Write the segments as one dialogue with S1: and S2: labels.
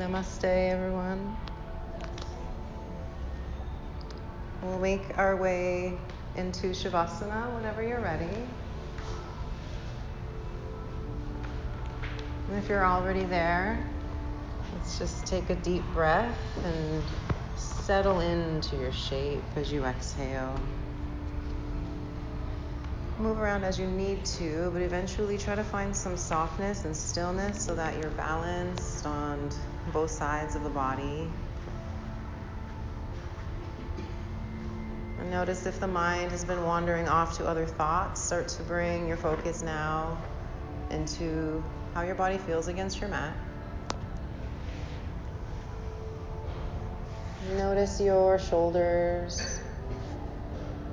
S1: Namaste, everyone. We'll make our way into Shavasana whenever you're ready. And if you're already there, let's just take a deep breath and settle into your shape as you exhale. Move around as you need to, but eventually try to find some softness and stillness so that you're balanced on both sides of the body. And notice if the mind has been wandering off to other thoughts, start to bring your focus now into how your body feels against your mat. Notice your shoulders,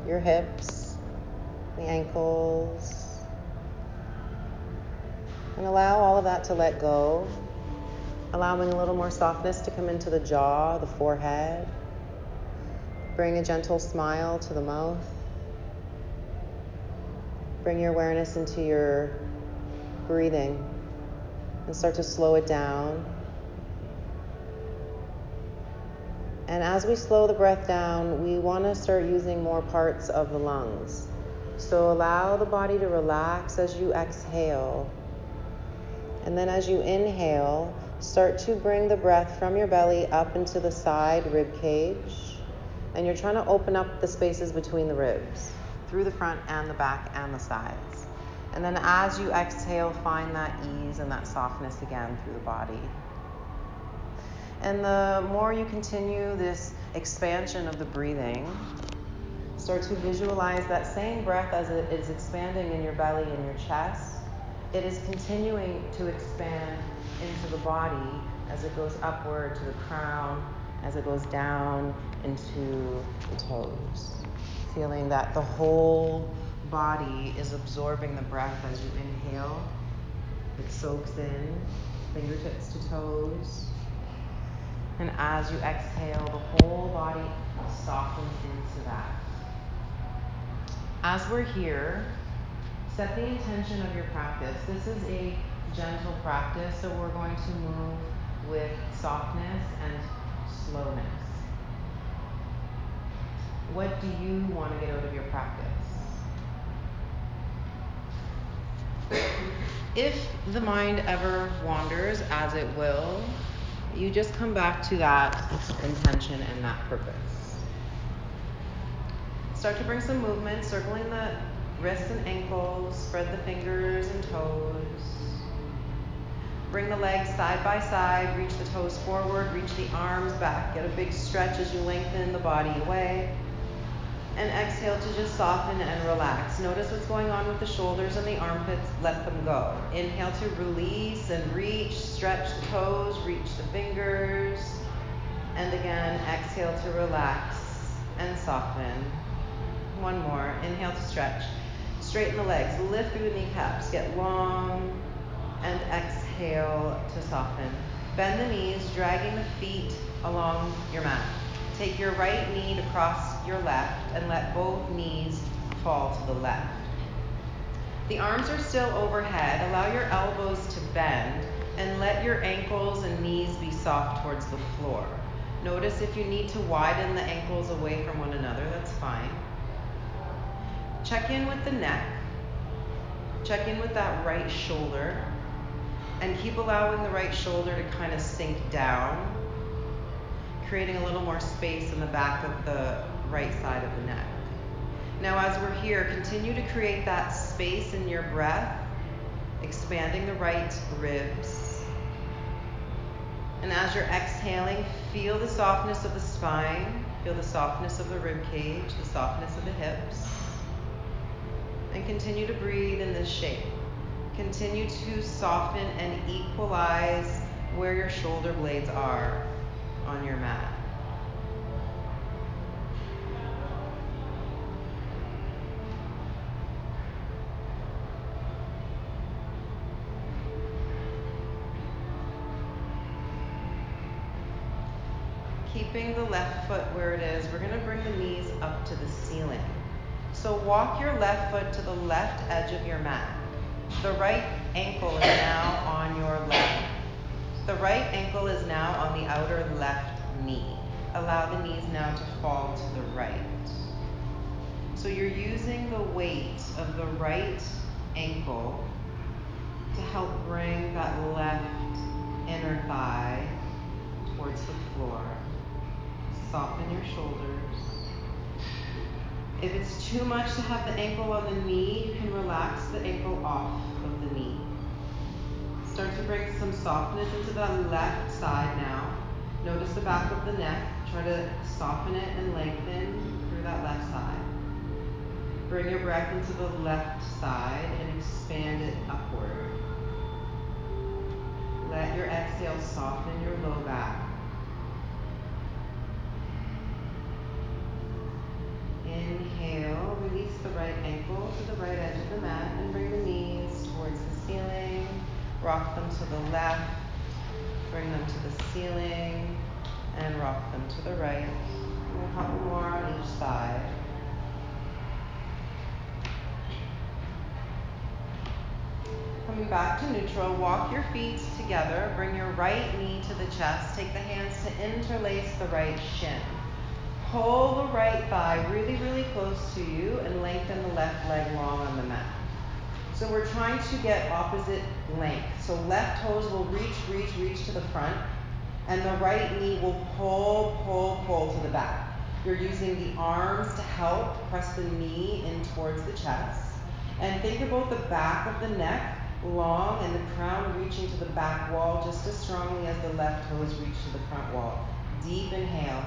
S1: your hips the ankles. And allow all of that to let go, allowing a little more softness to come into the jaw, the forehead. Bring a gentle smile to the mouth. Bring your awareness into your breathing and start to slow it down. And as we slow the breath down, we want to start using more parts of the lungs. So allow the body to relax as you exhale. And then as you inhale, start to bring the breath from your belly up into the side rib cage. And you're trying to open up the spaces between the ribs through the front and the back and the sides. And then as you exhale, find that ease and that softness again through the body. And the more you continue this expansion of the breathing, Start to visualize that same breath as it is expanding in your belly and your chest. It is continuing to expand into the body as it goes upward to the crown, as it goes down into the toes. Feeling that the whole body is absorbing the breath as you inhale. It soaks in, fingertips to toes. And as you exhale, the whole body softens into that. As we're here, set the intention of your practice. This is a gentle practice, so we're going to move with softness and slowness. What do you want to get out of your practice? If the mind ever wanders, as it will, you just come back to that intention and that purpose. Start to bring some movement, circling the wrists and ankles, spread the fingers and toes. Bring the legs side by side, reach the toes forward, reach the arms back. Get a big stretch as you lengthen the body away. And exhale to just soften and relax. Notice what's going on with the shoulders and the armpits. Let them go. Inhale to release and reach. Stretch the toes, reach the fingers. And again, exhale to relax and soften. One more. Inhale to stretch. Straighten the legs. Lift through the kneecaps. Get long. And exhale to soften. Bend the knees, dragging the feet along your mat. Take your right knee to cross your left and let both knees fall to the left. The arms are still overhead. Allow your elbows to bend and let your ankles and knees be soft towards the floor. Notice if you need to widen the ankles away from one another, that's fine. Check in with the neck. Check in with that right shoulder. And keep allowing the right shoulder to kind of sink down, creating a little more space in the back of the right side of the neck. Now, as we're here, continue to create that space in your breath, expanding the right ribs. And as you're exhaling, feel the softness of the spine, feel the softness of the rib cage, the softness of the hips and continue to breathe in this shape. Continue to soften and equalize where your shoulder blades are on your mat. Keeping the left foot where it is, we're going to bring the knees up to the ceiling. So walk your left foot to the left edge of your mat. The right ankle is now on your left The right ankle is now on the outer left knee. Allow the knees now to fall to the right. So you're using the weight of the right ankle to help bring that left inner thigh towards the floor. Soften your shoulders. If it's too much to have the ankle on the knee, you can relax the ankle off of the knee. Start to bring some softness into the left side now. Notice the back of the neck. Try to soften it and lengthen through that left side. Bring your breath into the left side and expand it upward. Let your exhale soften your low back. Inhale, release the right ankle to the right edge of the mat and bring the knees towards the ceiling. Rock them to the left, bring them to the ceiling, and rock them to the right. And a couple more on each side. Coming back to neutral, walk your feet together. Bring your right knee to the chest. Take the hands to interlace the right shin. Pull the right thigh really, really close to you and lengthen the left leg long on the mat. So we're trying to get opposite length. So left toes will reach, reach, reach to the front, and the right knee will pull, pull, pull to the back. You're using the arms to help press the knee in towards the chest. And think about the back of the neck long and the crown reaching to the back wall just as strongly as the left toes reach to the front wall. Deep inhale.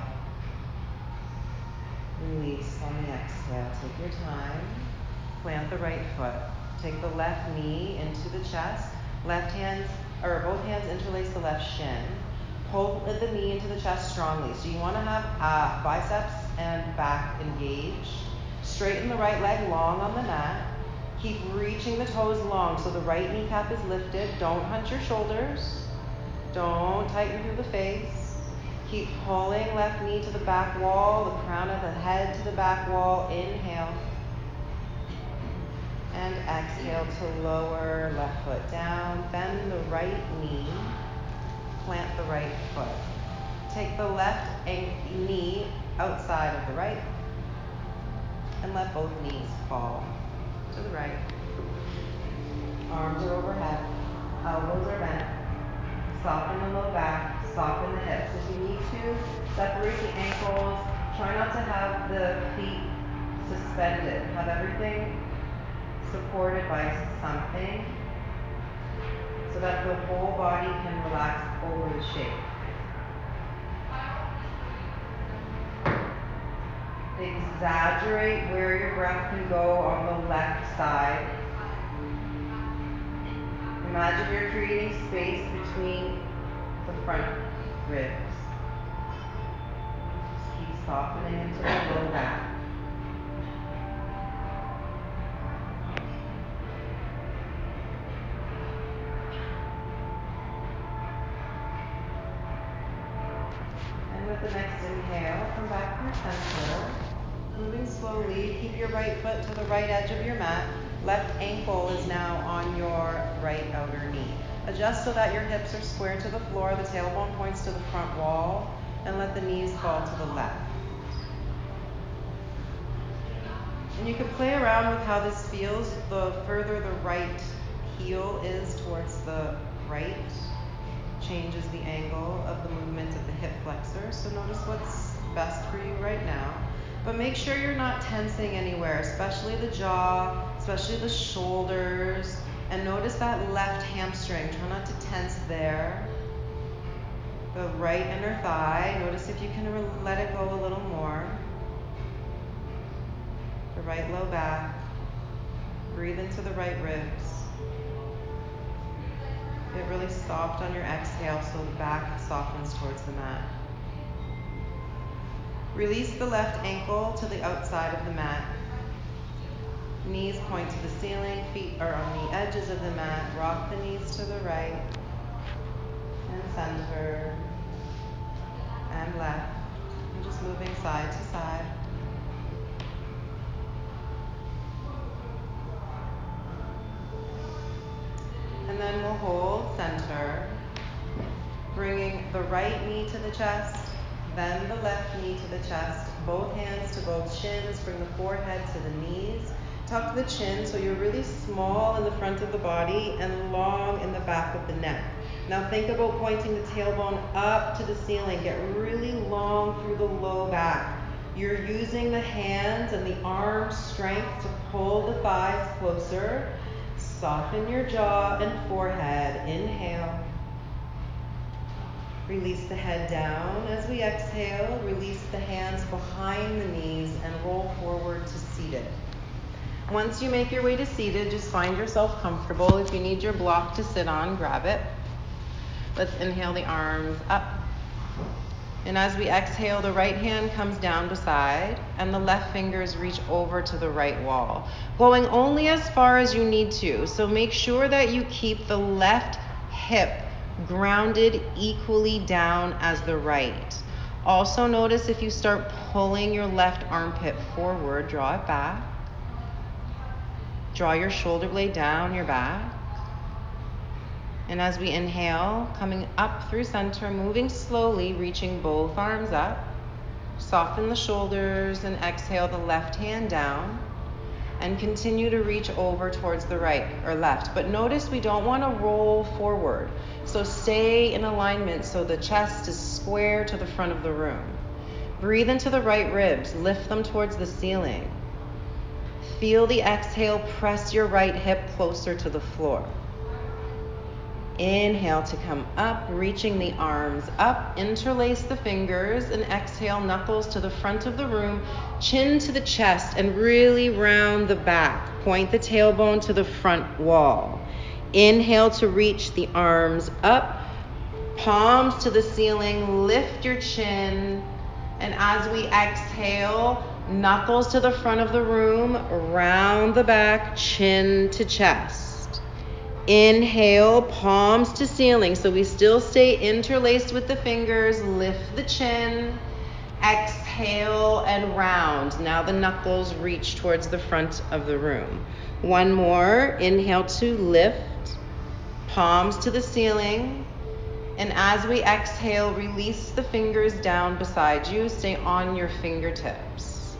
S1: Release on the exhale. Take your time. Plant the right foot. Take the left knee into the chest. Left hands, or both hands interlace the left shin. Pull the knee into the chest strongly. So you want to have uh, biceps and back engaged. Straighten the right leg long on the mat. Keep reaching the toes long so the right kneecap is lifted. Don't hunch your shoulders. Don't tighten through the face. Keep pulling left knee to the back wall, the crown of the head to the back wall. Inhale. And exhale to lower left foot down. Bend the right knee. Plant the right foot. Take the left knee outside of the right. And let both knees fall to the right. Arms are overhead. Elbows are bent. Soften the low back, soften the hips. If you need to, separate the ankles. Try not to have the feet suspended. Have everything supported by something so that the whole body can relax over the shape. Exaggerate where your breath can go on the left side Imagine you're creating space between the front ribs. Just keep softening into the low back. Right edge of your mat. Left ankle is now on your right outer knee. Adjust so that your hips are square to the floor, the tailbone points to the front wall, and let the knees fall to the left. And you can play around with how this feels. The further the right heel is towards the right, changes the angle of the movement of the hip flexor. So notice what's best for you right now. But make sure you're not tensing anywhere, especially the jaw, especially the shoulders. And notice that left hamstring. Try not to tense there. The right inner thigh. Notice if you can let it go a little more. The right low back. Breathe into the right ribs. Get really soft on your exhale so the back softens towards the mat. Release the left ankle to the outside of the mat. Knees point to the ceiling, feet are on the edges of the mat. Rock the knees to the right and center and left. And just moving side to side. And then we'll hold center. Bringing the right knee to the chest, then the left knee to the chest, both hands to both shins, bring the forehead to the knees. Tuck the chin so you're really small in the front of the body and long in the back of the neck. Now think about pointing the tailbone up to the ceiling. Get really long through the low back. You're using the hands and the arm strength to pull the thighs closer. Soften your jaw and forehead. Inhale. Release the head down. As we exhale, release the hands behind the knees and roll forward to seated. Once you make your way to seated, just find yourself comfortable. If you need your block to sit on, grab it. Let's inhale the arms up. And as we exhale, the right hand comes down beside, and the left fingers reach over to the right wall, going only as far as you need to. So make sure that you keep the left hip grounded equally down as the right. Also, notice if you start pulling your left armpit forward, draw it back. Draw your shoulder blade down your back. And as we inhale, coming up through center, moving slowly, reaching both arms up. Soften the shoulders and exhale the left hand down. And continue to reach over towards the right or left. But notice we don't want to roll forward. So stay in alignment so the chest is square to the front of the room. Breathe into the right ribs, lift them towards the ceiling. Feel the exhale, press your right hip closer to the floor. Inhale to come up, reaching the arms up. Interlace the fingers and exhale, knuckles to the front of the room, chin to the chest, and really round the back. Point the tailbone to the front wall. Inhale to reach the arms up, palms to the ceiling. Lift your chin. And as we exhale, knuckles to the front of the room, round the back, chin to chest. Inhale, palms to ceiling. So we still stay interlaced with the fingers. Lift the chin. Exhale and round. Now the knuckles reach towards the front of the room. One more. Inhale to lift. Palms to the ceiling. And as we exhale, release the fingers down beside you. Stay on your fingertips.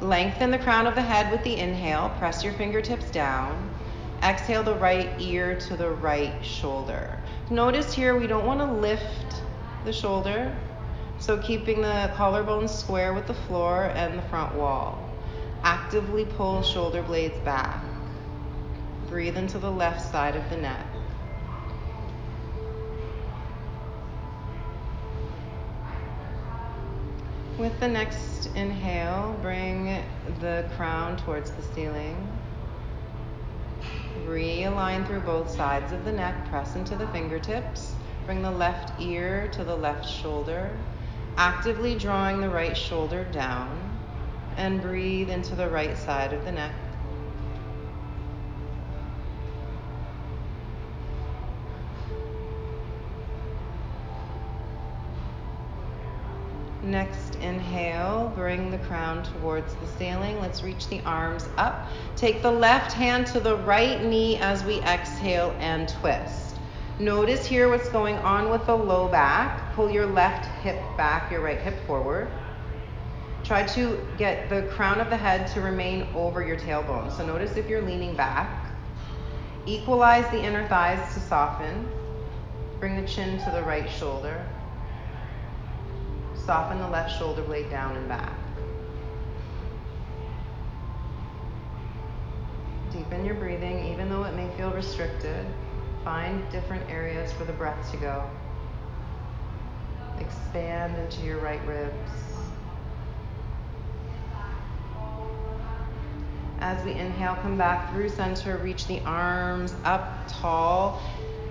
S1: Lengthen the crown of the head with the inhale. Press your fingertips down. Exhale the right ear to the right shoulder. Notice here we don't want to lift the shoulder, so keeping the collarbone square with the floor and the front wall. Actively pull shoulder blades back. Breathe into the left side of the neck. With the next inhale, bring the crown towards the ceiling. Realign through both sides of the neck, press into the fingertips. Bring the left ear to the left shoulder, actively drawing the right shoulder down, and breathe into the right side of the neck. Next inhale, bring the crown towards the ceiling. Let's reach the arms up. Take the left hand to the right knee as we exhale and twist. Notice here what's going on with the low back. Pull your left hip back, your right hip forward. Try to get the crown of the head to remain over your tailbone. So notice if you're leaning back. Equalize the inner thighs to soften. Bring the chin to the right shoulder. Soften the left shoulder blade down and back. Deepen your breathing, even though it may feel restricted. Find different areas for the breath to go. Expand into your right ribs. As we inhale, come back through center, reach the arms up tall.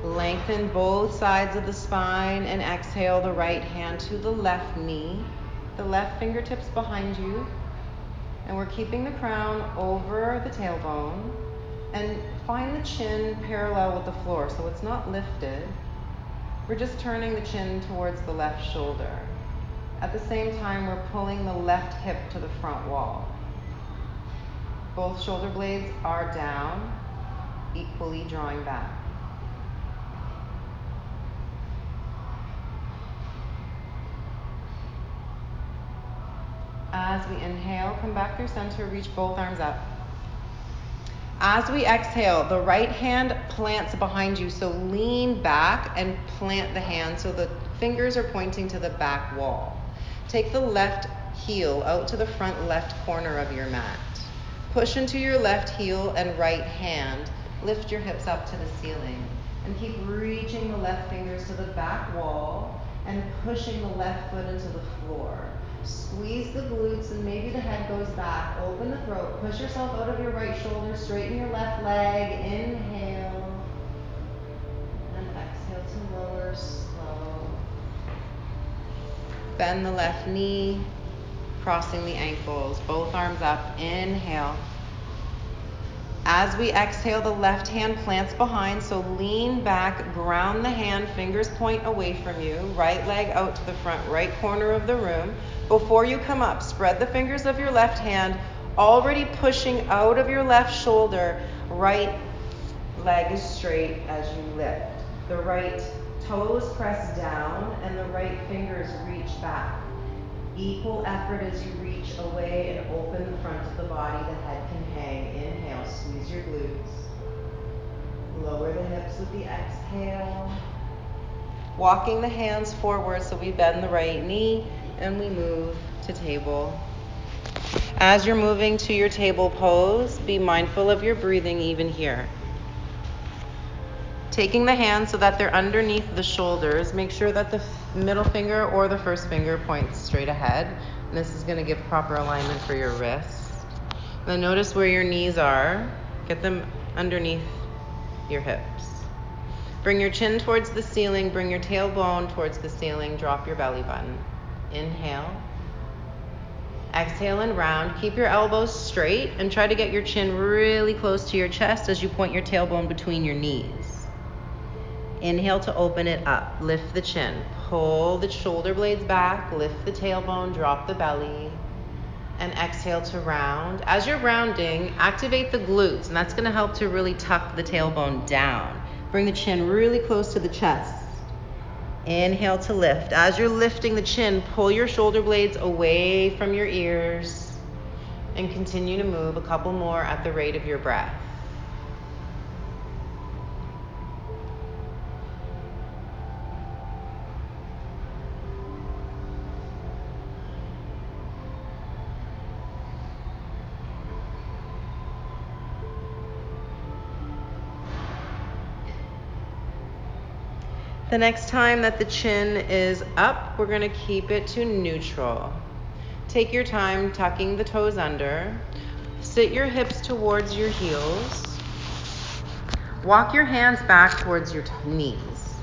S1: Lengthen both sides of the spine and exhale the right hand to the left knee, the left fingertips behind you. And we're keeping the crown over the tailbone and find the chin parallel with the floor so it's not lifted. We're just turning the chin towards the left shoulder. At the same time, we're pulling the left hip to the front wall. Both shoulder blades are down, equally drawing back. As we inhale, come back through center, reach both arms up. As we exhale, the right hand plants behind you, so lean back and plant the hand so the fingers are pointing to the back wall. Take the left heel out to the front left corner of your mat. Push into your left heel and right hand. Lift your hips up to the ceiling and keep reaching the left fingers to the back wall and pushing the left foot into the floor. Squeeze the glutes and maybe the head goes back. Open the throat. Push yourself out of your right shoulder. Straighten your left leg. Inhale. And exhale to lower slow. Bend the left knee, crossing the ankles. Both arms up. Inhale. As we exhale, the left hand plants behind, so lean back, ground the hand, fingers point away from you, right leg out to the front right corner of the room. Before you come up, spread the fingers of your left hand, already pushing out of your left shoulder, right leg is straight as you lift. The right toes press down and the right fingers reach back. Equal effort as you reach away and open the front of the body. The head can hang. Squeeze your glutes. Lower the hips with the exhale. Walking the hands forward so we bend the right knee and we move to table. As you're moving to your table pose, be mindful of your breathing even here. Taking the hands so that they're underneath the shoulders, make sure that the middle finger or the first finger points straight ahead. And this is going to give proper alignment for your wrists. Then notice where your knees are. Get them underneath your hips. Bring your chin towards the ceiling, bring your tailbone towards the ceiling, drop your belly button. Inhale. Exhale and round. Keep your elbows straight and try to get your chin really close to your chest as you point your tailbone between your knees. Inhale to open it up. Lift the chin. Pull the shoulder blades back. Lift the tailbone. Drop the belly. And exhale to round. As you're rounding, activate the glutes, and that's going to help to really tuck the tailbone down. Bring the chin really close to the chest. Inhale to lift. As you're lifting the chin, pull your shoulder blades away from your ears and continue to move a couple more at the rate of your breath. The next time that the chin is up, we're going to keep it to neutral. Take your time tucking the toes under. Sit your hips towards your heels. Walk your hands back towards your t- knees.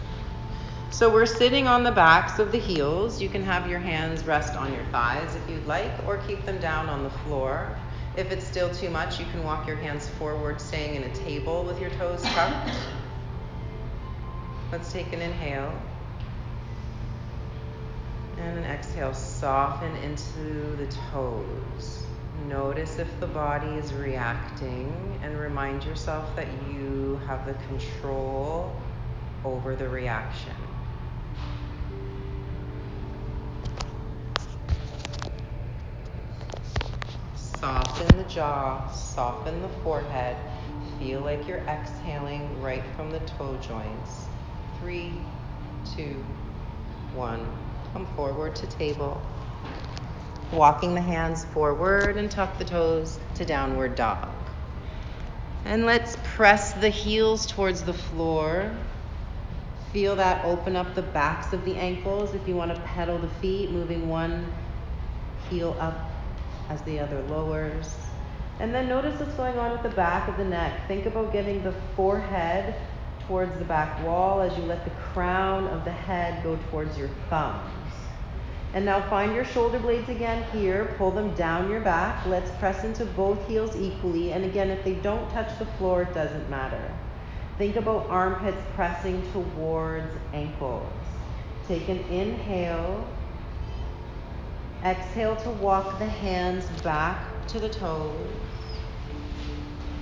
S1: So we're sitting on the backs of the heels. You can have your hands rest on your thighs if you'd like, or keep them down on the floor. If it's still too much, you can walk your hands forward, staying in a table with your toes tucked. Let's take an inhale. And an exhale, soften into the toes. Notice if the body is reacting and remind yourself that you have the control over the reaction. Soften the jaw, soften the forehead. Feel like you're exhaling right from the toe joints three, two, one. Come forward to table. Walking the hands forward and tuck the toes to downward dog. And let's press the heels towards the floor. Feel that open up the backs of the ankles if you want to pedal the feet, moving one heel up as the other lowers. And then notice what's going on with the back of the neck. Think about getting the forehead towards the back wall as you let the crown of the head go towards your thumbs. And now find your shoulder blades again here. Pull them down your back. Let's press into both heels equally. And again, if they don't touch the floor, it doesn't matter. Think about armpits pressing towards ankles. Take an inhale. Exhale to walk the hands back to the toes.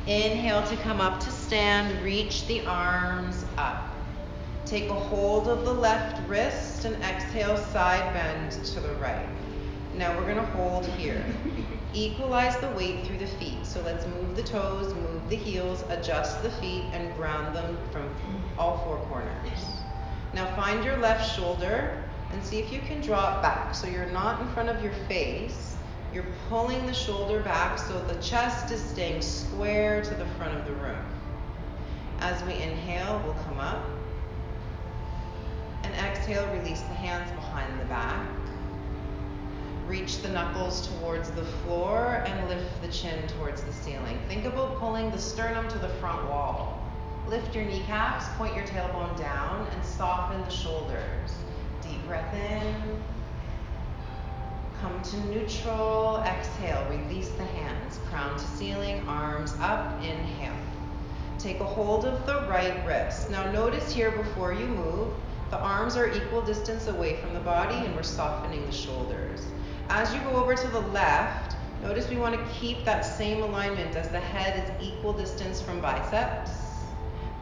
S1: Inhale to come up to stand, reach the arms up. Take a hold of the left wrist and exhale, side bend to the right. Now we're gonna hold here. Equalize the weight through the feet. So let's move the toes, move the heels, adjust the feet, and ground them from all four corners. Now find your left shoulder and see if you can draw it back. So you're not in front of your face. You're pulling the shoulder back so the chest is staying square to the front of the room. As we inhale, we'll come up. And exhale, release the hands behind the back. Reach the knuckles towards the floor and lift the chin towards the ceiling. Think about pulling the sternum to the front wall. Lift your kneecaps, point your tailbone down, and soften the shoulders. Deep breath in. Come to neutral. Exhale, release the hands. Crown to ceiling, arms up. Inhale. Take a hold of the right wrist. Now, notice here before you move, the arms are equal distance away from the body, and we're softening the shoulders. As you go over to the left, notice we want to keep that same alignment as the head is equal distance from biceps.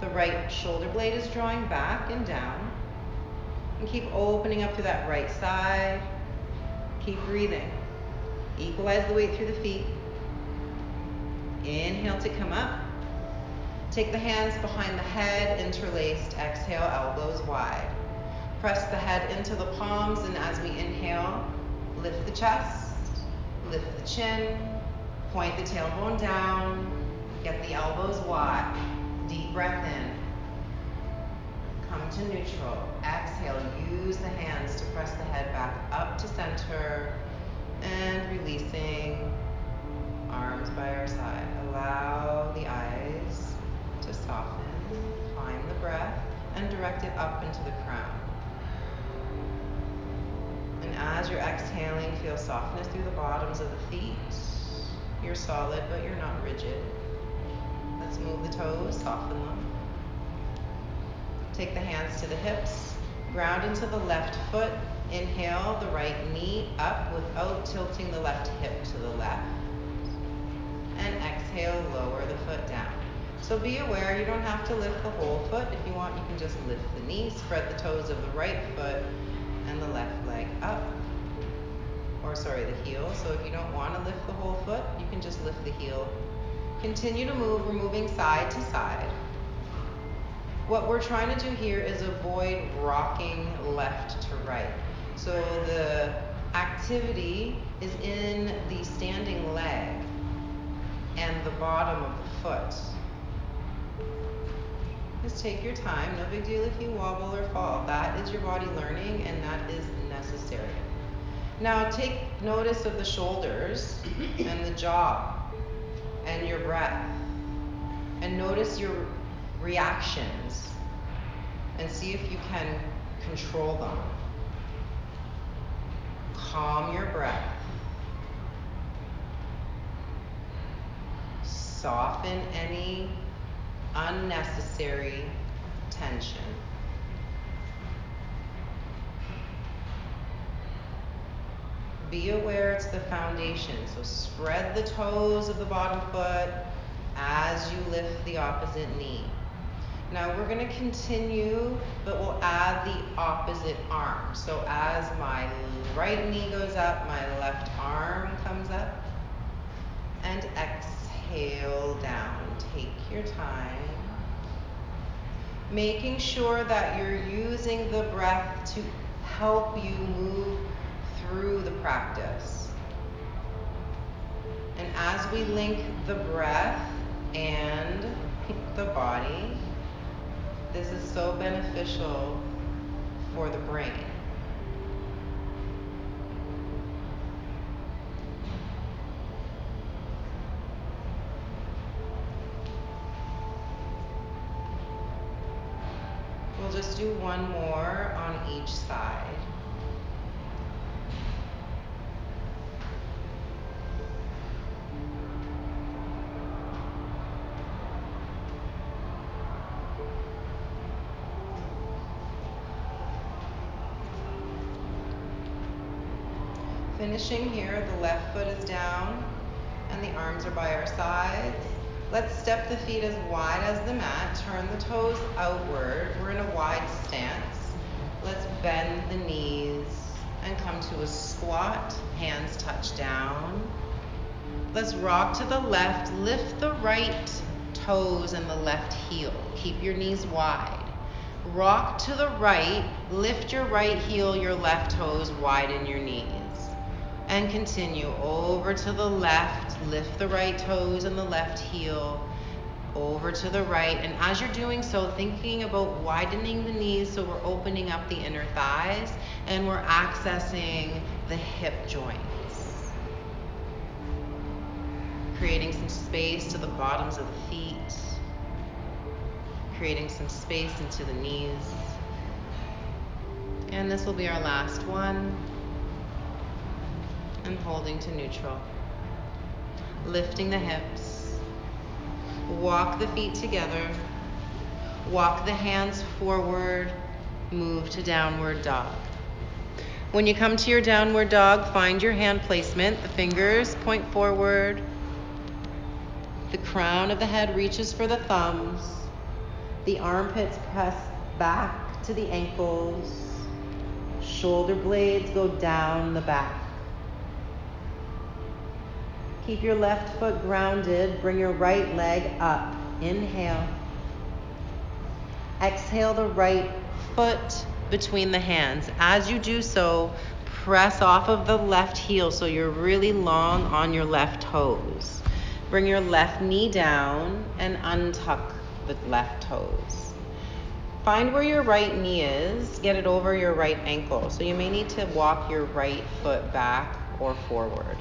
S1: The right shoulder blade is drawing back and down. And keep opening up through that right side. Keep breathing. Equalize the weight through the feet. Inhale to come up. Take the hands behind the head, interlaced. Exhale, elbows wide. Press the head into the palms, and as we inhale, Lift the chest, lift the chin, point the tailbone down, get the elbows wide. Deep breath in. Come to neutral. Exhale, use the hands to press the head back up to center and releasing arms by our side. Allow the eyes to soften. Find the breath and direct it up into the crown. And as you're exhaling, feel softness through the bottoms of the feet. You're solid, but you're not rigid. Let's move the toes, soften them. Take the hands to the hips, ground into the left foot. Inhale the right knee up without tilting the left hip to the left. And exhale, lower the foot down. So be aware you don't have to lift the whole foot. If you want, you can just lift the knee, spread the toes of the right foot and the left leg up. Or sorry, the heel. So if you don't want to lift the whole foot, you can just lift the heel. Continue to move, we're moving side to side. What we're trying to do here is avoid rocking left to right. So the activity is in the standing leg and the bottom of the foot. Just take your time. No big deal if you wobble or fall. That is your body learning and that is necessary. Now take notice of the shoulders and the jaw and your breath. And notice your reactions and see if you can control them. Calm your breath. Soften any unnecessary tension. Be aware it's the foundation. So spread the toes of the bottom foot as you lift the opposite knee. Now we're going to continue, but we'll add the opposite arm. So as my right knee goes up, my left arm comes up. And exhale down. Take your time. Making sure that you're using the breath to help you move through the practice. And as we link the breath and the body, this is so beneficial for the brain. Finishing here, the left foot is down and the arms are by our sides. Let's step the feet as wide as the mat. Turn the toes outward. We're in a wide stance. Let's bend the knees and come to a squat. Hands touch down. Let's rock to the left. Lift the right toes and the left heel. Keep your knees wide. Rock to the right. Lift your right heel, your left toes, widen your knees. And continue over to the left. Lift the right toes and the left heel over to the right. And as you're doing so, thinking about widening the knees so we're opening up the inner thighs and we're accessing the hip joints. Creating some space to the bottoms of the feet. Creating some space into the knees. And this will be our last one. And holding to neutral. Lifting the hips Walk the feet together. Walk the hands forward. Move to downward dog. When you come to your downward dog, find your hand placement. The fingers point forward. The crown of the head reaches for the thumbs. The armpits press back to the ankles. Shoulder blades go down the back. Keep your left foot grounded. Bring your right leg up. Inhale. Exhale the right foot between the hands. As you do so, press off of the left heel so you're really long on your left toes. Bring your left knee down and untuck the left toes. Find where your right knee is, get it over your right ankle. So you may need to walk your right foot back or forward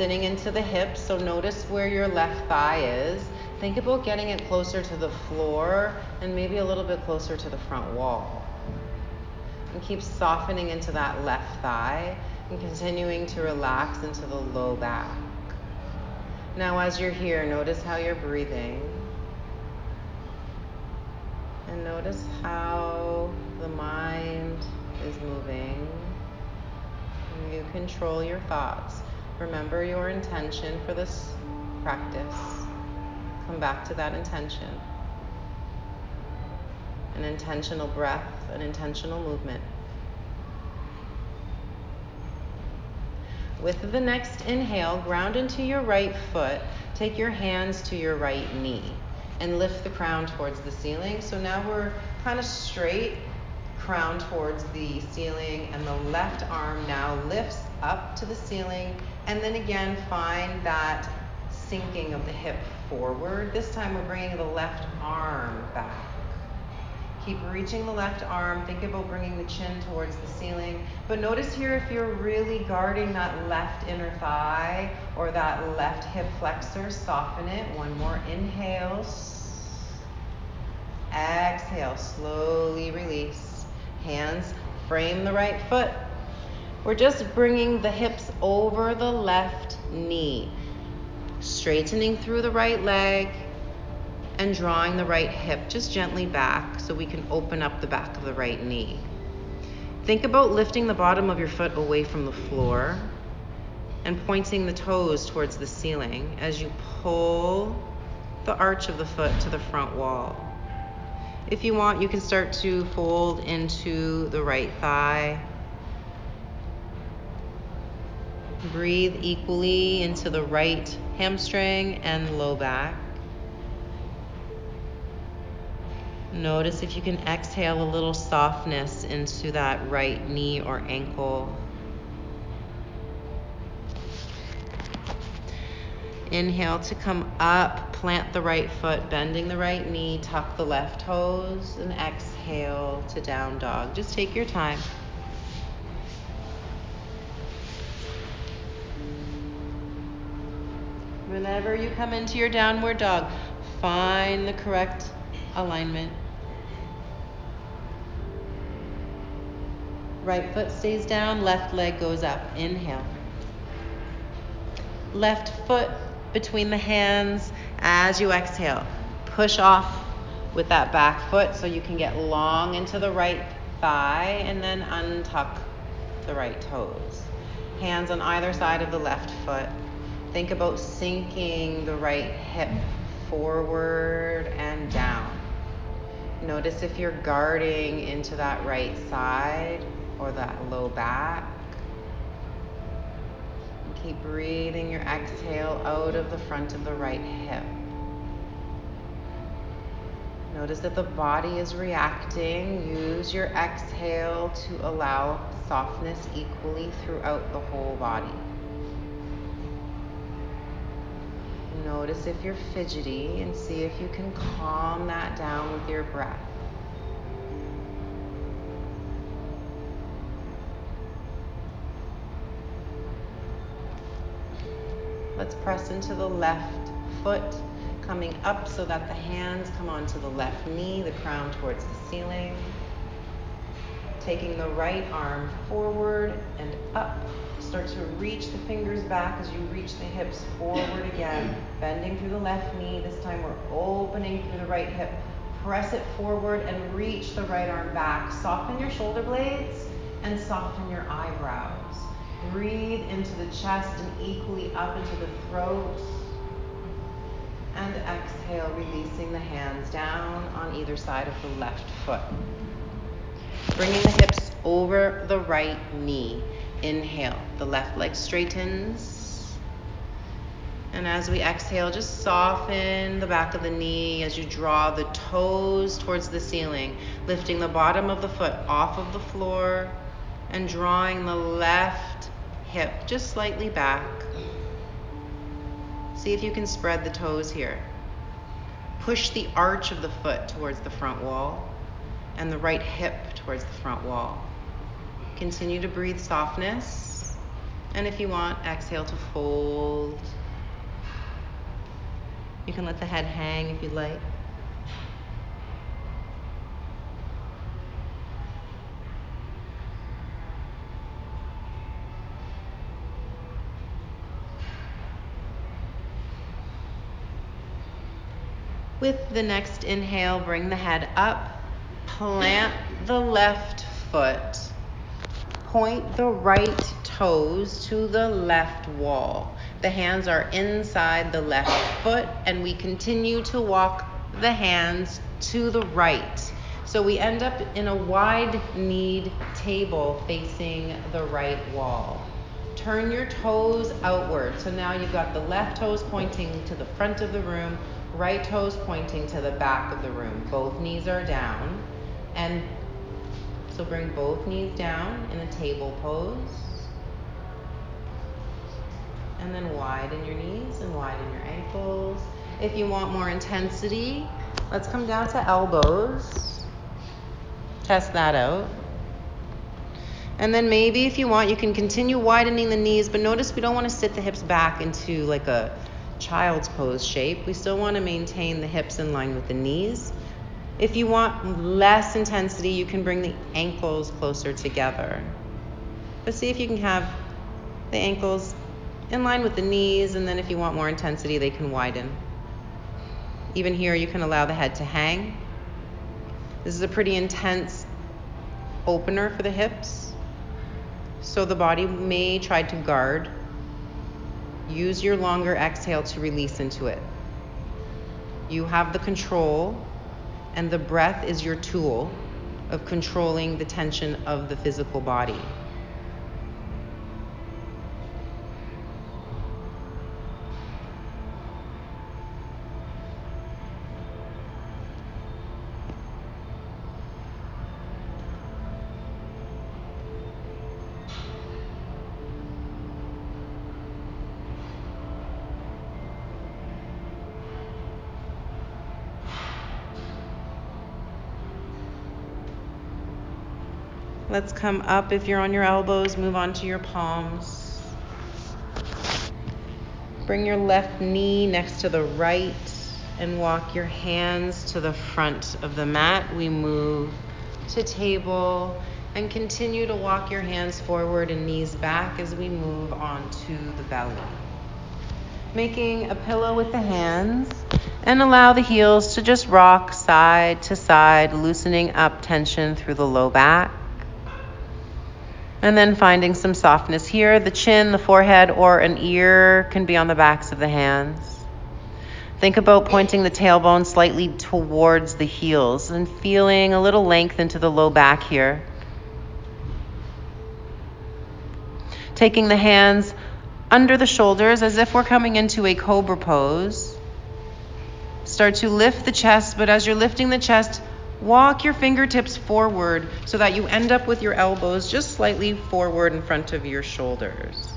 S1: sitting into the hips. So notice where your left thigh is. Think about getting it closer to the floor and maybe a little bit closer to the front wall. And keep softening into that left thigh and continuing to relax into the low back. Now, as you're here, notice how you're breathing. And notice how the mind is moving. You control your thoughts. Remember your intention for this practice. Come back to that intention. An intentional breath, an intentional movement. With the next inhale, ground into your right foot. Take your hands to your right knee and lift the crown towards the ceiling. So now we're kind of straight, crown towards the ceiling, and the left arm now lifts up to the ceiling and then again, find that sinking of the hip forward. This time we're bringing the left arm back. Keep reaching the left arm. Think about bringing the chin towards the ceiling. But notice here if you're really guarding that left inner thigh or that left hip flexor, soften it. One more inhale. Exhale. Slowly release. Hands frame the right foot. We're just bringing the hips over the left knee, straightening through the right leg, and drawing the right hip just gently back so we can open up the back of the right knee. Think about lifting the bottom of your foot away from the floor and pointing the toes towards the ceiling as you pull the arch of the foot to the front wall. If you want, you can start to fold into the right thigh Breathe equally into the right hamstring and low back. Notice if you can exhale a little softness into that right knee or ankle. Inhale to come up, plant the right foot, bending the right knee, tuck the left toes, and exhale to down dog. Just take your time. Whenever you come into your downward dog, find the correct alignment. Right foot stays down, left leg goes up. Inhale. Left foot between the hands as you exhale. Push off with that back foot so you can get long into the right thigh and then untuck the right toes. Hands on either side of the left foot. Think about sinking the right hip forward and down. Notice if you're guarding into that right side or that low back. And keep breathing your exhale out of the front of the right hip. Notice that the body is reacting. Use your exhale to allow softness equally throughout the whole body. Notice if you're fidgety and see if you can calm that down with your breath. Let's press into the left foot, coming up so that the hands come onto the left knee, the crown towards the ceiling. Taking the right arm forward and up Start to reach the fingers back as you reach the hips forward again. Bending through the left knee. This time we're opening through the right hip. Press it forward and reach the right arm back. Soften your shoulder blades and soften your eyebrows. Breathe into the chest and equally up into the throat. And exhale, releasing the hands down on either side of the left foot. Bringing the hips over the right knee. Inhale, the left leg straightens. And as we exhale, just soften the back of the knee as you draw the toes towards the ceiling, lifting the bottom of the foot off of the floor and drawing the left hip just slightly back. See if you can spread the toes here. Push the arch of the foot towards the front wall and the right hip towards the front wall. Continue to breathe softness. And if you want, exhale to fold. You can let the head hang if you'd like. With the next inhale, bring the head up, plant the left foot Point the right toes to the left wall. The hands are inside the left foot, and we continue to walk the hands to the right. So we end up in a wide kneed table facing the right wall. Turn your toes outward. So now you've got the left toes pointing to the front of the room, right toes pointing to the back of the room. Both knees are down. And so bring both knees down in a table pose. And then widen your knees and widen your ankles. If you want more intensity, let's come down to elbows. Test that out. And then maybe if you want, you can continue widening the knees, but notice we don't want to sit the hips back into like a child's pose shape. We still want to maintain the hips in line with the knees. If you want less intensity, you can bring the ankles closer together. But see if you can have the ankles in line with the knees, and then if you want more intensity, they can widen. Even here, you can allow the head to hang. This is a pretty intense opener for the hips, so the body may try to guard. Use your longer exhale to release into it. You have the control and the breath is your tool of controlling the tension of the physical body. Come up. If you're on your elbows, move on to your palms. Bring your left knee next to the right and walk your hands to the front of the mat. We move to table and continue to walk your hands forward and knees back as we move on to the belly. Making a pillow with the hands and allow the heels to just rock side to side, loosening up tension through the low back. And then finding some softness here. The chin, the forehead, or an ear can be on the backs of the hands. Think about pointing the tailbone slightly towards the heels and feeling a little length into the low back here. Taking the hands under the shoulders as if we're coming into a cobra pose. Start to lift the chest, but as you're lifting the chest, walk your fingertips forward so that you end up with your elbows just slightly forward in front of your shoulders.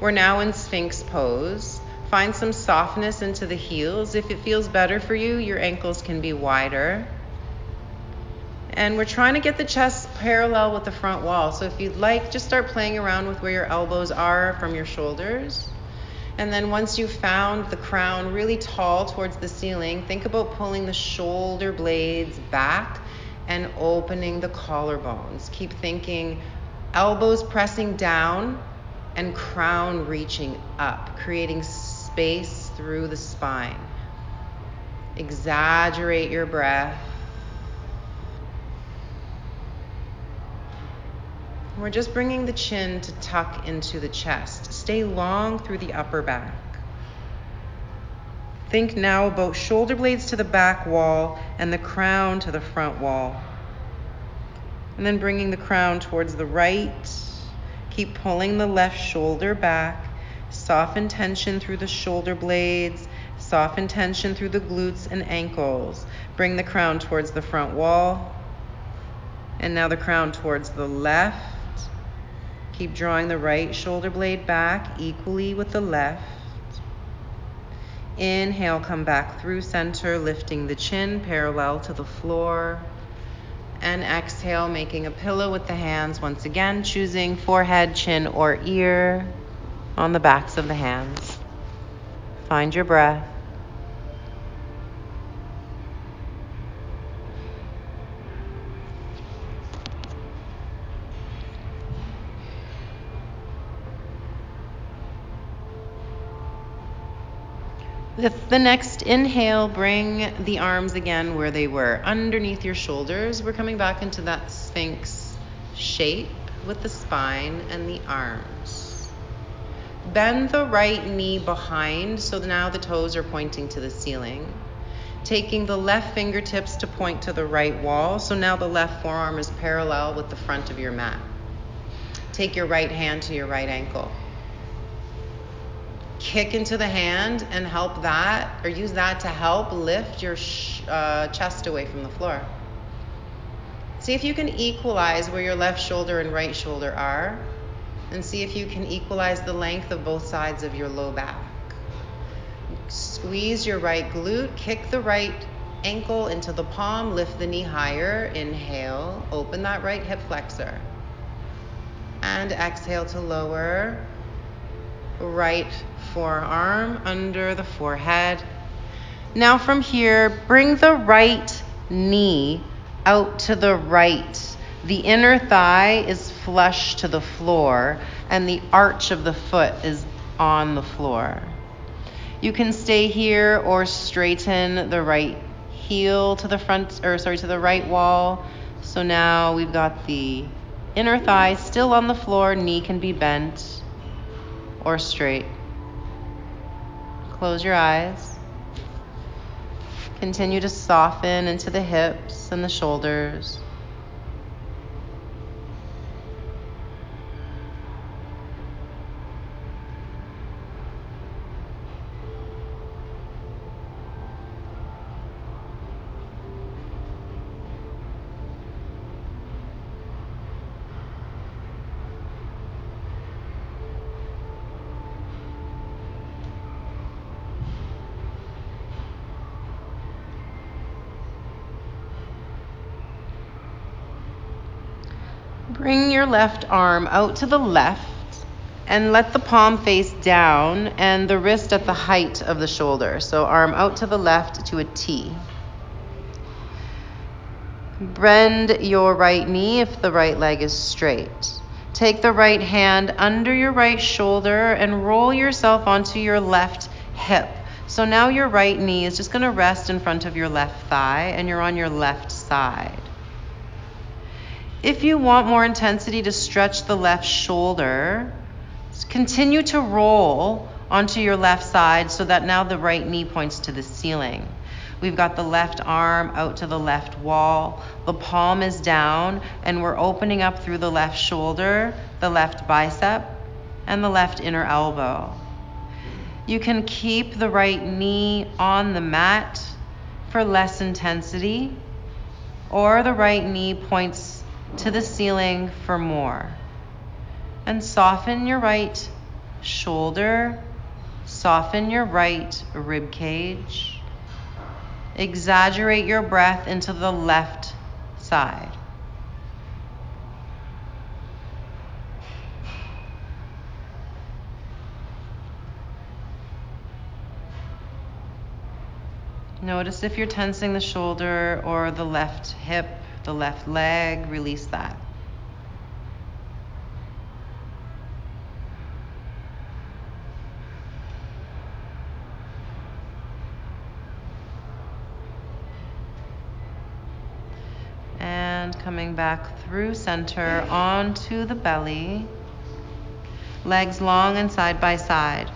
S1: We're now in Sphinx pose. Find some softness into the heels. If it feels better for you, your ankles can be wider. And we're trying to get the chest parallel with the front wall. So if you'd like, just start playing around with where your elbows are from your shoulders. And then once you've found the crown really tall towards the ceiling, think about pulling the shoulder blades back and opening the collarbones. Keep thinking elbows pressing down and crown reaching up, creating space through the spine. Exaggerate your breath. We're just bringing the chin to tuck into the chest. Stay long through the upper back. Think now about shoulder blades to the back wall and the crown to the front wall. And then bringing the crown towards the right. Keep pulling the left shoulder back Soften tension through the shoulder blades. Soften tension through the glutes and ankles. Bring the crown towards the front wall. And now the crown towards the left. Keep drawing the right shoulder blade back equally with the left. Inhale, come back through center, lifting the chin parallel to the floor. And exhale, making a pillow with the hands once again, choosing forehead, chin, or ear on the backs of the hands. Find your breath. With the next inhale, bring the arms again where they were, underneath your shoulders. We're coming back into that Sphinx shape with the spine and the arms. Bend the right knee behind so now the toes are pointing to the ceiling. Taking the left fingertips to point to the right wall, so now the left forearm is parallel with the front of your mat. Take your right hand to your right ankle. Kick into the hand and help that, or use that to help lift your sh- uh, chest away from the floor. See if you can equalize where your left shoulder and right shoulder are and see if you can equalize the length of both sides of your low back. Squeeze your right glute, kick the right ankle into the palm, lift the knee higher. Inhale, open that right hip flexor. And exhale to lower. Right forearm under the forehead. Now from here, bring the right knee out to the right the inner thigh is flush to the floor, and the arch of the foot is on the floor. You can stay here or straighten the right heel to the front, or sorry, to the right wall. So now we've got the inner thigh still on the floor, knee can be bent or straight. Close your eyes. Continue to soften into the hips and the shoulders. Bring your left arm out to the left and let the palm face down and the wrist at the height of the shoulder. So, arm out to the left to a T. Bend your right knee if the right leg is straight. Take the right hand under your right shoulder and roll yourself onto your left hip. So now your right knee is just going to rest in front of your left thigh and you're on your left side. If you want more intensity to stretch the left shoulder, continue to roll onto your left side so that now the right knee points to the ceiling. We've got the left arm out to the left wall. The palm is down, and we're opening up through the left shoulder, the left bicep, and the left inner elbow. You can keep the right knee on the mat for less intensity, or the right knee points to the ceiling for more. And soften your right shoulder, soften your right rib cage. Exaggerate your breath into the left side. Notice if you're tensing the shoulder or the left hip, the left leg, release that. And coming back through center onto the belly, legs long and side by side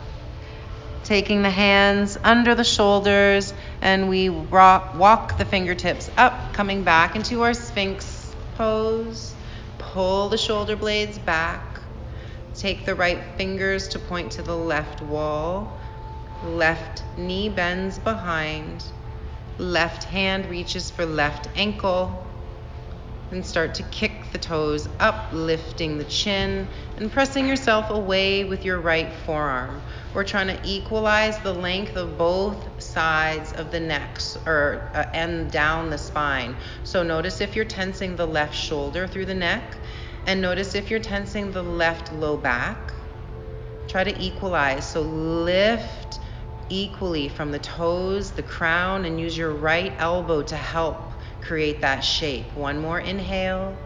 S1: taking the hands under the shoulders, and we walk the fingertips up, coming back into our Sphinx pose. Pull the shoulder blades back. Take the right fingers to point to the left wall. Left knee bends behind. Left hand reaches for left ankle. And start to kick the toes up, lifting the chin and pressing yourself away with your right forearm. We're trying to equalize the length of both sides of the neck or uh, and down the spine. So notice if you're tensing the left shoulder through the neck and notice if you're tensing the left low back. Try to equalize. So lift equally from the toes, the crown and use your right elbow to help create that shape. One more inhale.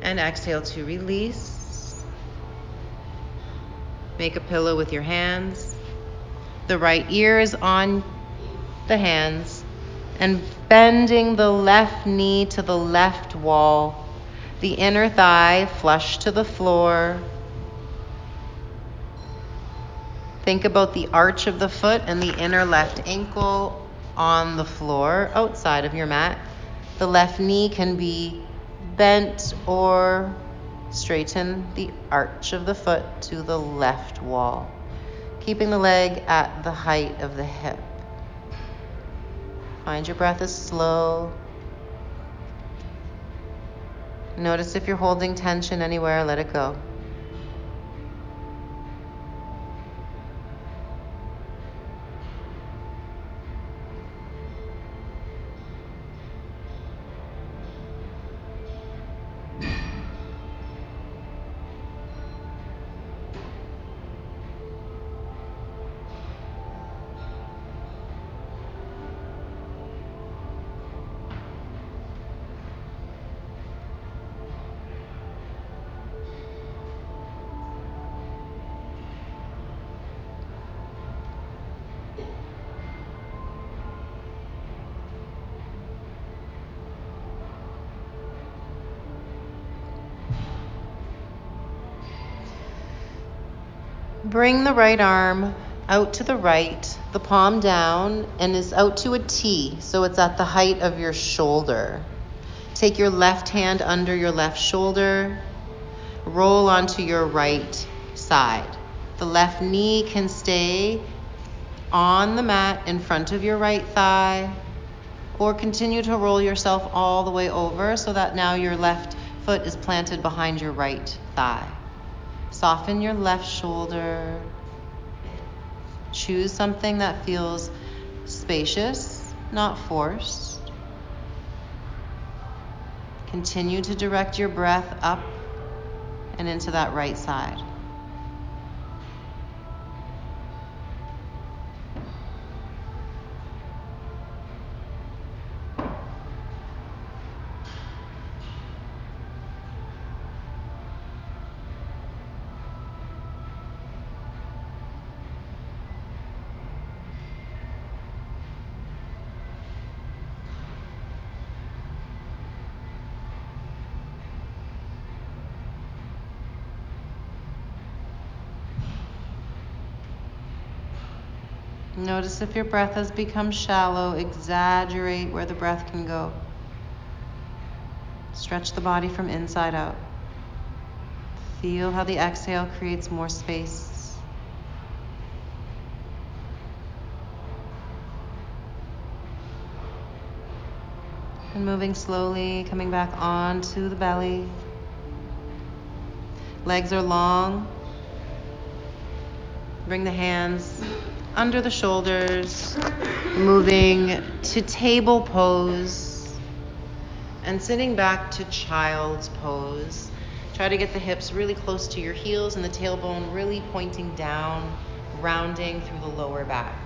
S1: And exhale to release. Make a pillow with your hands. The right ear is on the hands. And bending the left knee to the left wall. The inner thigh flush to the floor. Think about the arch of the foot and the inner left ankle on the floor outside of your mat. The left knee can be bent or straighten the arch of the foot to the left wall, keeping the leg at the height of the hip. Find your breath is slow. Notice if you're holding tension anywhere, let it go. Bring the right arm out to the right, the palm down, and is out to a T, so it's at the height of your shoulder. Take your left hand under your left shoulder, roll onto your right side. The left knee can stay on the mat in front of your right thigh, or continue to roll yourself all the way over so that now your left foot is planted behind your right thigh. Soften your left shoulder. Choose something that feels spacious, not forced. Continue to direct your breath up and into that right side. Notice if your breath has become shallow, exaggerate where the breath can go. Stretch the body from inside out. Feel how the exhale creates more space. And moving slowly, coming back onto the belly. Legs are long. Bring the hands under the shoulders, moving to table pose and sitting back to child's pose. Try to get the hips really close to your heels and the tailbone really pointing down, rounding through the lower back.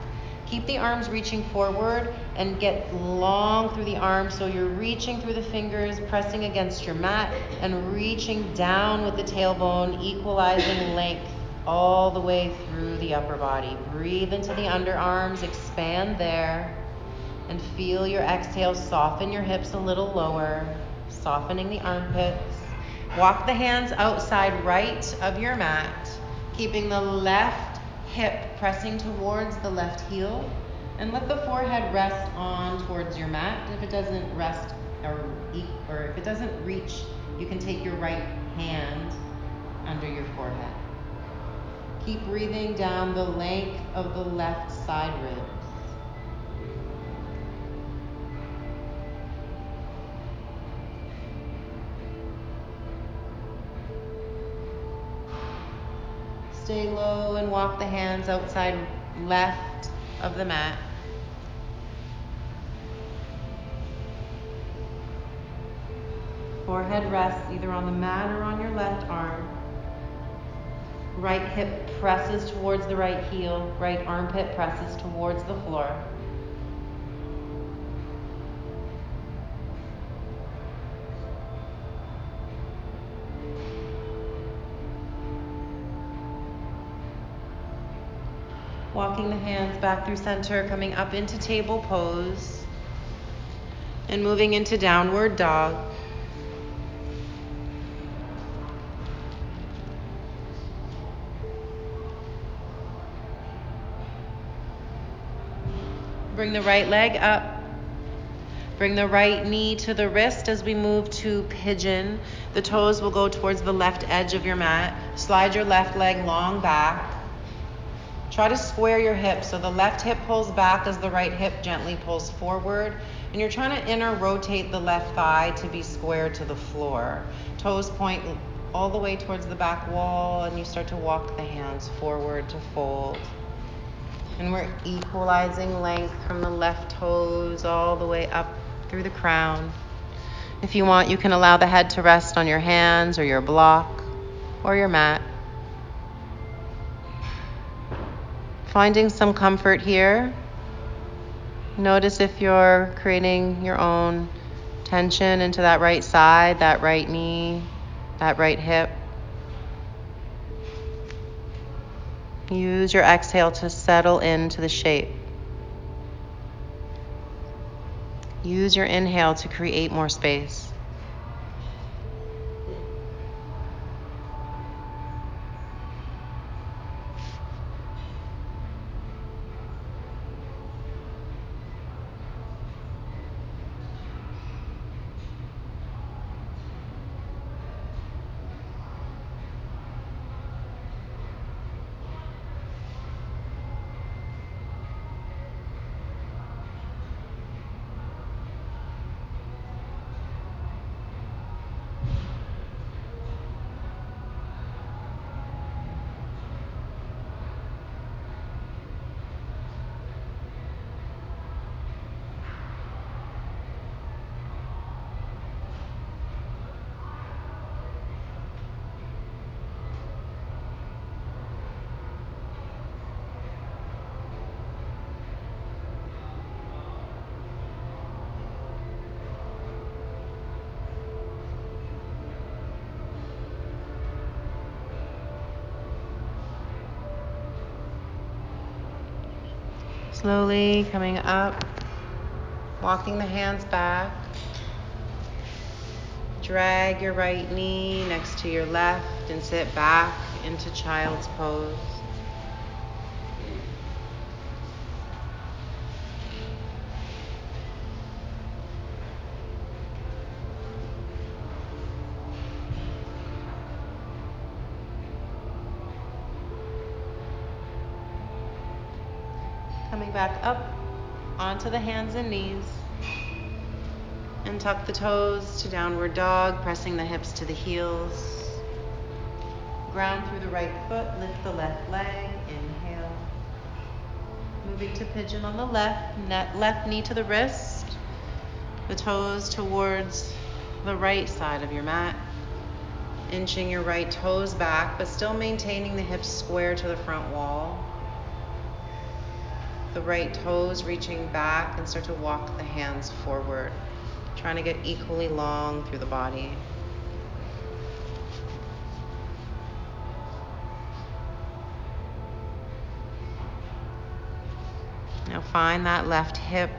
S1: Keep the arms reaching forward and get long through the arms so you're reaching through the fingers, pressing against your mat, and reaching down with the tailbone, equalizing length all the way through the upper body. Breathe into the underarms, expand there, and feel your exhale soften your hips a little lower, softening the armpits. Walk the hands outside right of your mat, keeping the left hip pressing towards the left heel, and let the forehead rest on towards your mat. If it doesn't rest or, or if it doesn't reach, you can take your right hand under your forehead. Keep breathing down the length of the left side ribs. Stay low and walk the hands outside left of the mat. Forehead rests either on the mat or on your left arm. Right hip presses towards the right heel, right armpit presses towards the floor. Walking the hands back through center, coming up into table pose, and moving into downward dog. Bring the right leg up. Bring the right knee to the wrist as we move to pigeon. The toes will go towards the left edge of your mat. Slide your left leg long back. Try to square your hips so the left hip pulls back as the right hip gently pulls forward. And you're trying to inner rotate the left thigh to be square to the floor. Toes point all the way towards the back wall, and you start to walk the hands forward to fold. And we're equalizing length from the left toes all the way up through the crown. If you want, you can allow the head to rest on your hands or your block or your mat. Finding some comfort here. Notice if you're creating your own tension into that right side, that right knee, that right hip. Use your exhale to settle into the shape. Use your inhale to create more space. Slowly coming up, walking the hands back. Drag your right knee next to your left and sit back into child's pose. Back up onto the hands and knees. And tuck the toes to downward dog, pressing the hips to the heels. Ground through the right foot, lift the left leg, inhale. Moving to pigeon on the left, net, left knee to the wrist, the toes towards the right side of your mat. Inching your right toes back, but still maintaining the hips square to the front wall. The right toes reaching back and start to walk the hands forward trying to get equally long through the body. Now find that left hip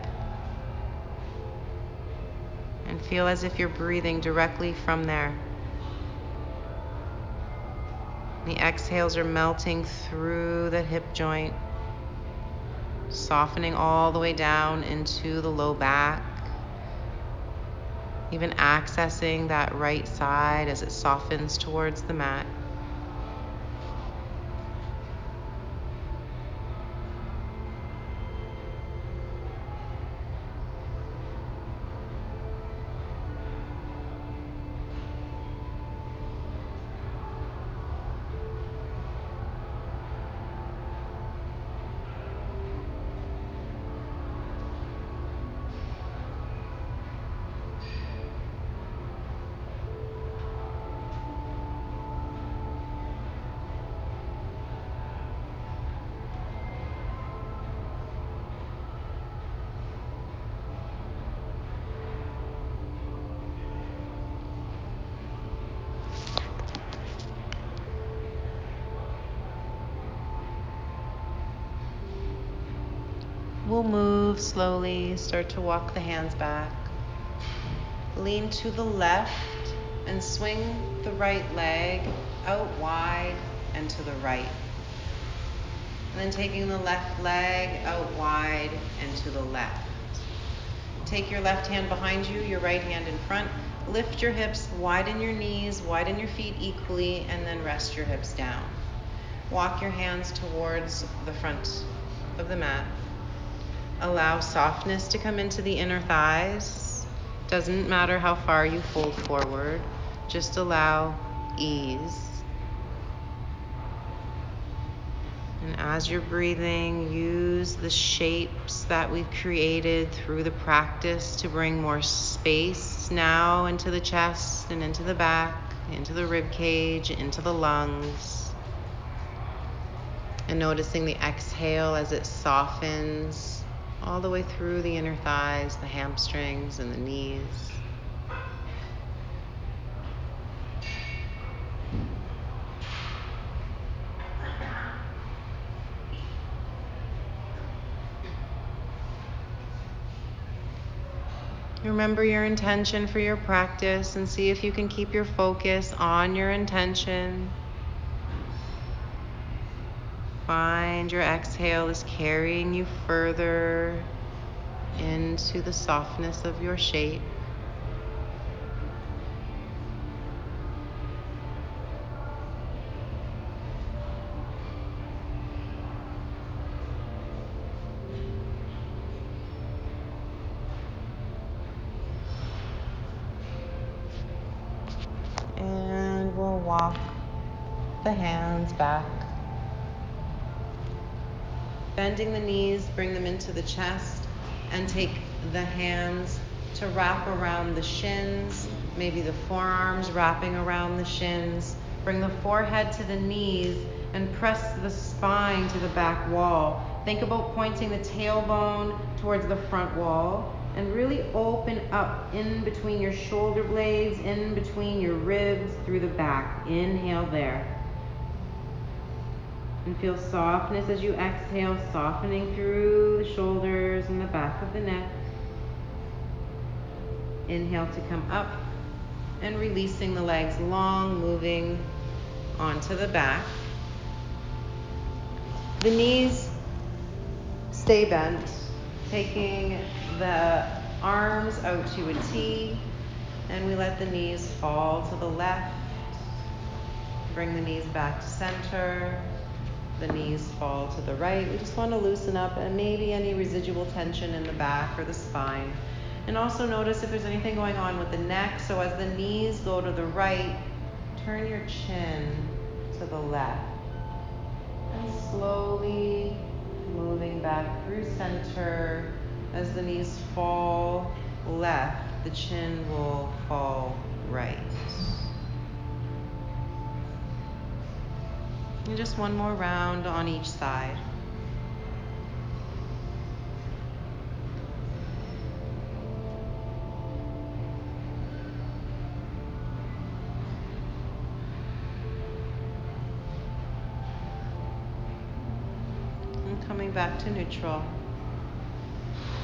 S1: and feel as if you're breathing directly from there. The exhales are melting through the hip joint, softening all the way down into the low back even accessing that right side as it softens towards the mat. Slowly, start to walk the hands back. Lean to the left and swing the right leg out wide and to the right. And then taking the left leg out wide and to the left. Take your left hand behind you, your right hand in front. Lift your hips, widen your knees, widen your feet equally, and then rest your hips down. Walk your hands towards the front of the mat. Allow softness to come into the inner thighs. Doesn't matter how far you fold forward, just allow ease. And as you're breathing, use the shapes that we've created through the practice to bring more space now into the chest and into the back, into the rib cage, into the lungs. And noticing the exhale as it softens all the way through the inner thighs, the hamstrings, and the knees. Remember your intention for your practice and see if you can keep your focus on your intention. Find your exhale is carrying you further into the softness of your shape. Bending the knees, bring them into the chest, and take the hands to wrap around the shins, maybe the forearms wrapping around the shins. Bring the forehead to the knees and press the spine to the back wall. Think about pointing the tailbone towards the front wall and really open up in between your shoulder blades, in between your ribs, through the back. Inhale there. And feel softness as you exhale, softening through the shoulders and the back of the neck. Inhale to come up and releasing the legs long, moving onto the back. The knees stay bent, taking the arms out to a T, and we let the knees fall to the left. Bring the knees back to center the knees fall to the right. We just want to loosen up and maybe any residual tension in the back or the spine. And also notice if there's anything going on with the neck. So as the knees go to the right, turn your chin to the left. And slowly moving back through center as the knees fall left, the chin will fall right. And just one more round on each side. And coming back to neutral.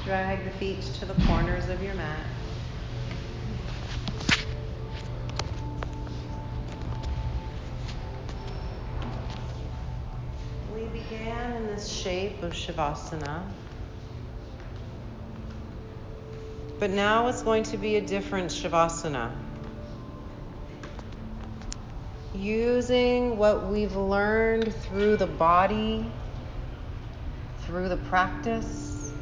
S1: Drag the feet to the corners of your mat. This shape of Shavasana. But now it's going to be a different Shavasana. Using what we've learned through the body, through the practice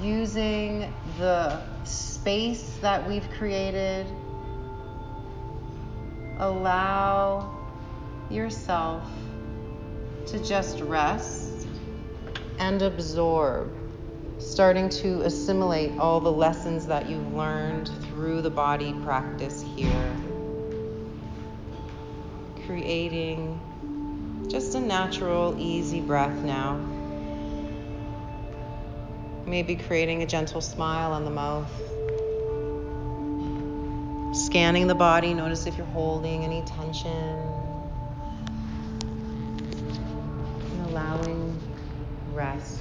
S1: using the space that we've created, allow yourself to just rest and absorb, starting to assimilate all the lessons that you've learned through the body practice here. Creating just a natural, easy breath now. Maybe creating a gentle smile on the mouth. Scanning the body, notice if you're holding any tension. Rest.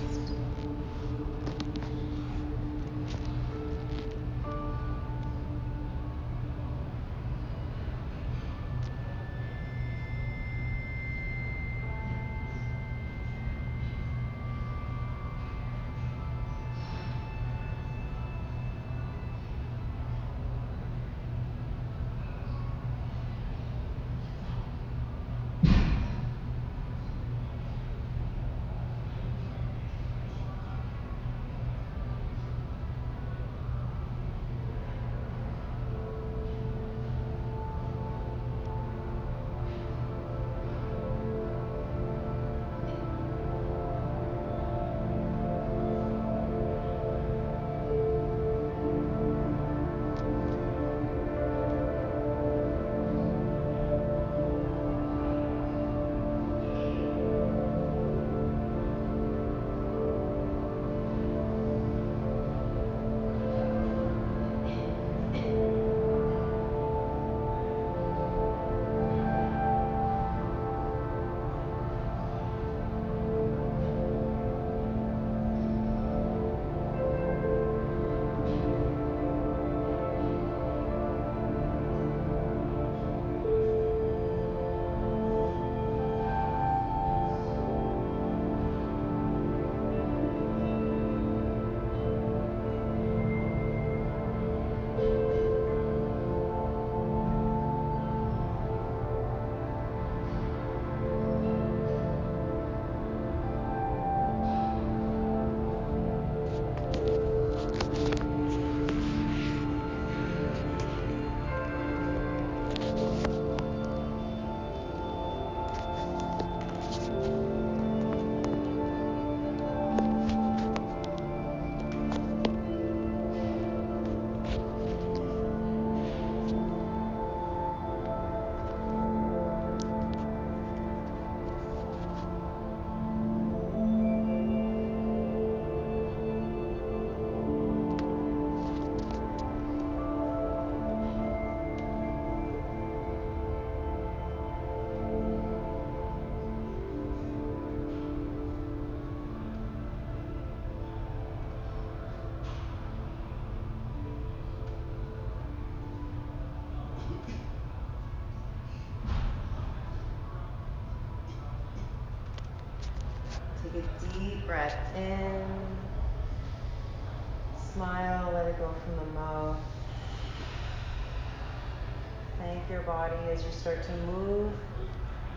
S1: Your body as you start to move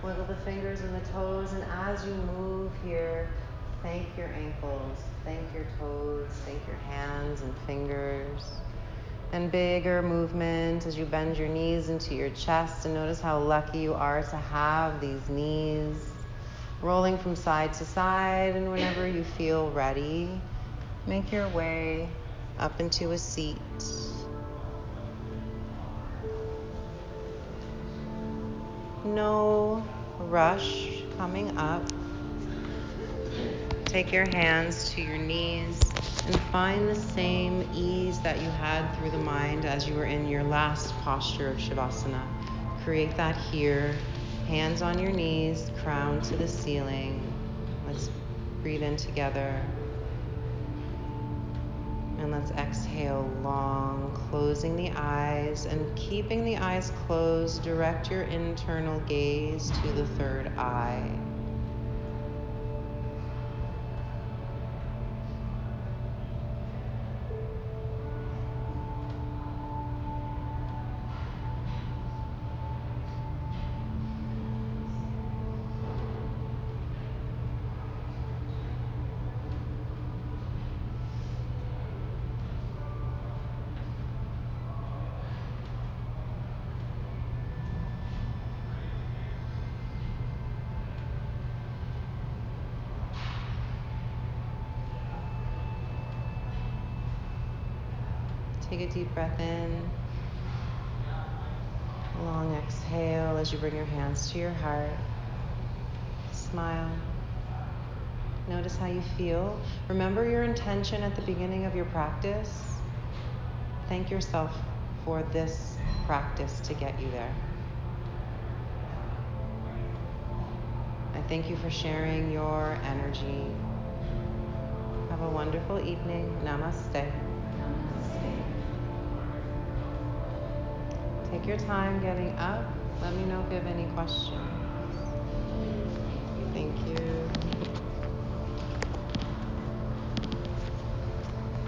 S1: Wiggle the fingers and the toes, and as you move here, thank your ankles, thank your toes, thank your hands and fingers. And bigger movement as you bend your knees into your chest, and notice how lucky you are to have these knees rolling from side to side. And whenever you feel ready, make your way up into a seat. No rush coming up. Take your hands to your knees and find the same ease that you had through the mind as you were in your last posture of Shavasana. Create that here. Hands on your knees, crown to the ceiling. Let's breathe in together. And let's exhale long, closing the eyes and keeping the eyes closed. Direct your internal gaze to the third eye. Breath in. Long exhale as you bring your hands to your heart. Smile. Notice how you feel. Remember your intention at the beginning of your practice. Thank yourself for this practice to get you there. I thank you for sharing your energy. Have a wonderful evening. Namaste. Take your time getting up. Let me know if you have any questions.